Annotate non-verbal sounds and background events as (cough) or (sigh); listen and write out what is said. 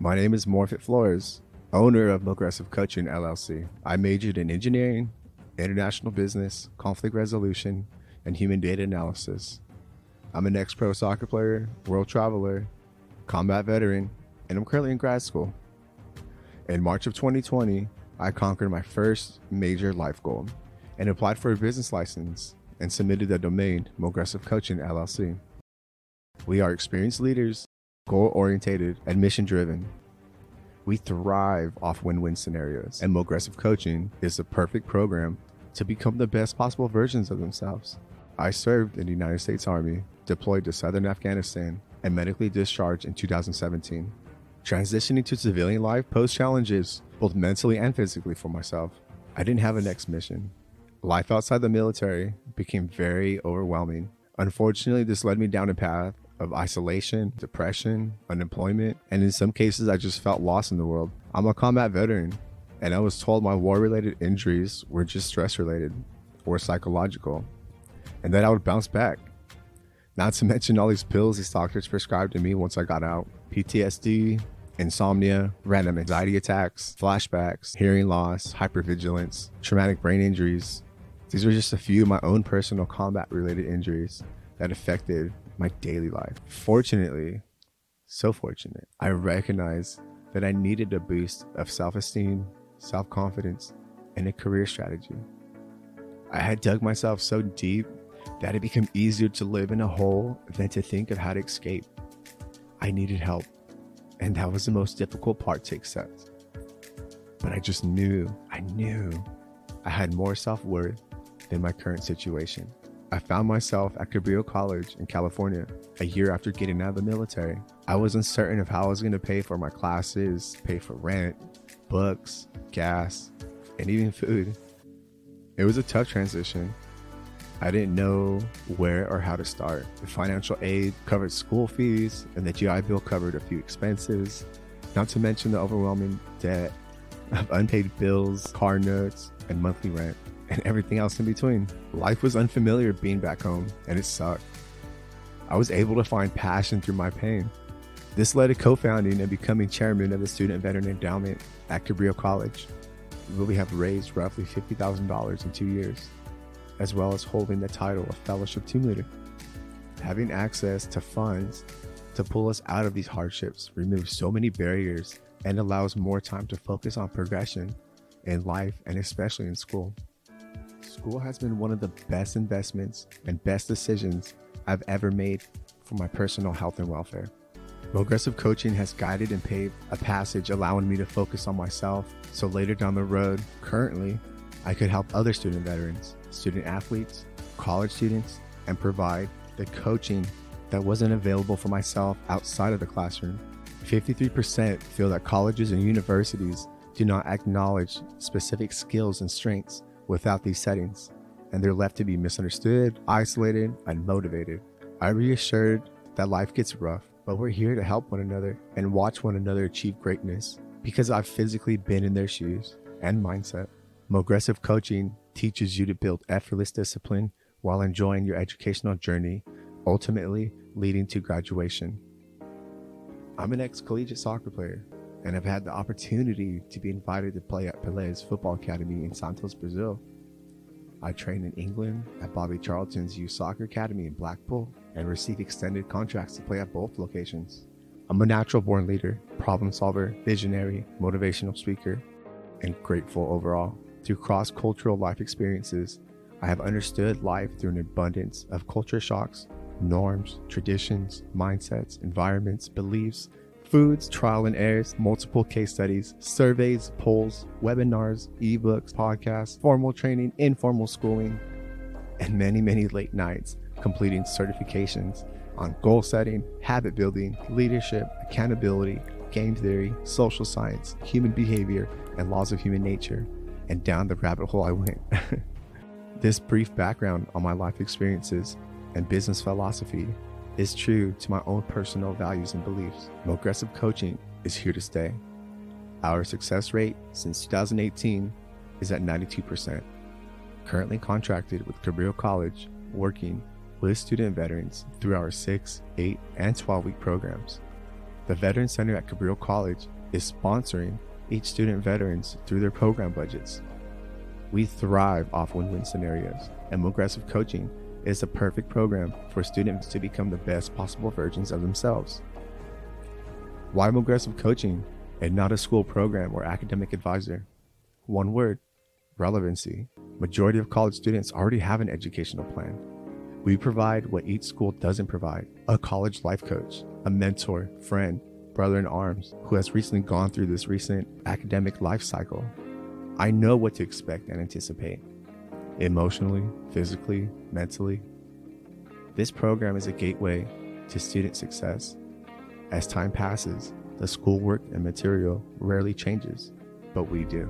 My name is Morfit Flores, owner of Mogressive Coaching LLC. I majored in engineering, international business, conflict resolution, and human data analysis. I'm an ex pro soccer player, world traveler, combat veteran, and I'm currently in grad school. In March of 2020, I conquered my first major life goal and applied for a business license and submitted the domain Mogressive Coaching LLC. We are experienced leaders, goal oriented, and mission driven. We thrive off win win scenarios, and Mogressive Coaching is the perfect program to become the best possible versions of themselves. I served in the United States Army, deployed to southern Afghanistan, and medically discharged in 2017. Transitioning to civilian life posed challenges, both mentally and physically, for myself. I didn't have a next mission. Life outside the military became very overwhelming. Unfortunately, this led me down a path of isolation, depression, unemployment, and in some cases, I just felt lost in the world. I'm a combat veteran, and I was told my war related injuries were just stress related or psychological, and that I would bounce back. Not to mention all these pills these doctors prescribed to me once I got out PTSD, insomnia, random anxiety attacks, flashbacks, hearing loss, hypervigilance, traumatic brain injuries. These are just a few of my own personal combat related injuries that affected my daily life. Fortunately, so fortunate, I recognized that I needed a boost of self esteem, self confidence, and a career strategy. I had dug myself so deep that it became easier to live in a hole than to think of how to escape. I needed help, and that was the most difficult part to accept. But I just knew, I knew I had more self worth than my current situation. I found myself at Cabrillo College in California a year after getting out of the military. I was uncertain of how I was going to pay for my classes, pay for rent, books, gas, and even food. It was a tough transition. I didn't know where or how to start. The financial aid covered school fees, and the GI Bill covered a few expenses, not to mention the overwhelming debt of unpaid bills, car notes, and monthly rent and everything else in between. Life was unfamiliar being back home, and it sucked. I was able to find passion through my pain. This led to co founding and becoming chairman of the Student Veteran Endowment at Cabrillo College, where we have raised roughly $50,000 in two years, as well as holding the title of Fellowship Team Leader. Having access to funds to pull us out of these hardships removes so many barriers and allows more time to focus on progression in life and especially in school. School has been one of the best investments and best decisions I've ever made for my personal health and welfare. Mogressive coaching has guided and paved a passage allowing me to focus on myself so later down the road, currently, I could help other student veterans, student athletes, college students, and provide the coaching that wasn't available for myself outside of the classroom. 53% feel that colleges and universities do not acknowledge specific skills and strengths without these settings, and they're left to be misunderstood, isolated, unmotivated. I reassured that life gets rough, but we're here to help one another and watch one another achieve greatness because I've physically been in their shoes and mindset. Mogressive coaching teaches you to build effortless discipline while enjoying your educational journey, ultimately leading to graduation. I'm an ex collegiate soccer player and have had the opportunity to be invited to play at Pelé's Football Academy in Santos, Brazil. I trained in England at Bobby Charlton's Youth Soccer Academy in Blackpool and received extended contracts to play at both locations. I'm a natural born leader, problem solver, visionary, motivational speaker, and grateful overall. Through cross cultural life experiences, I have understood life through an abundance of culture shocks, norms, traditions, mindsets, environments, beliefs, foods, trial and errors, multiple case studies, surveys, polls, webinars, ebooks, podcasts, formal training, informal schooling, and many, many late nights completing certifications on goal setting, habit building, leadership, accountability, game theory, social science, human behavior, and laws of human nature. And down the rabbit hole I went. (laughs) this brief background on my life experiences and business philosophy is true to my own personal values and beliefs. Mogressive coaching is here to stay. Our success rate since 2018 is at 92%. Currently contracted with Cabrillo College, working with student veterans through our 6, 8, and 12 week programs. The Veteran Center at Cabrillo College is sponsoring each student veterans through their program budgets. We thrive off win win scenarios, and Mogressive Coaching is the perfect program for students to become the best possible versions of themselves. Why Mogressive Coaching and not a school program or academic advisor? One word relevancy. Majority of college students already have an educational plan. We provide what each school doesn't provide a college life coach, a mentor, friend, brother in arms who has recently gone through this recent academic life cycle. I know what to expect and anticipate emotionally, physically, mentally. This program is a gateway to student success. As time passes, the schoolwork and material rarely changes, but we do.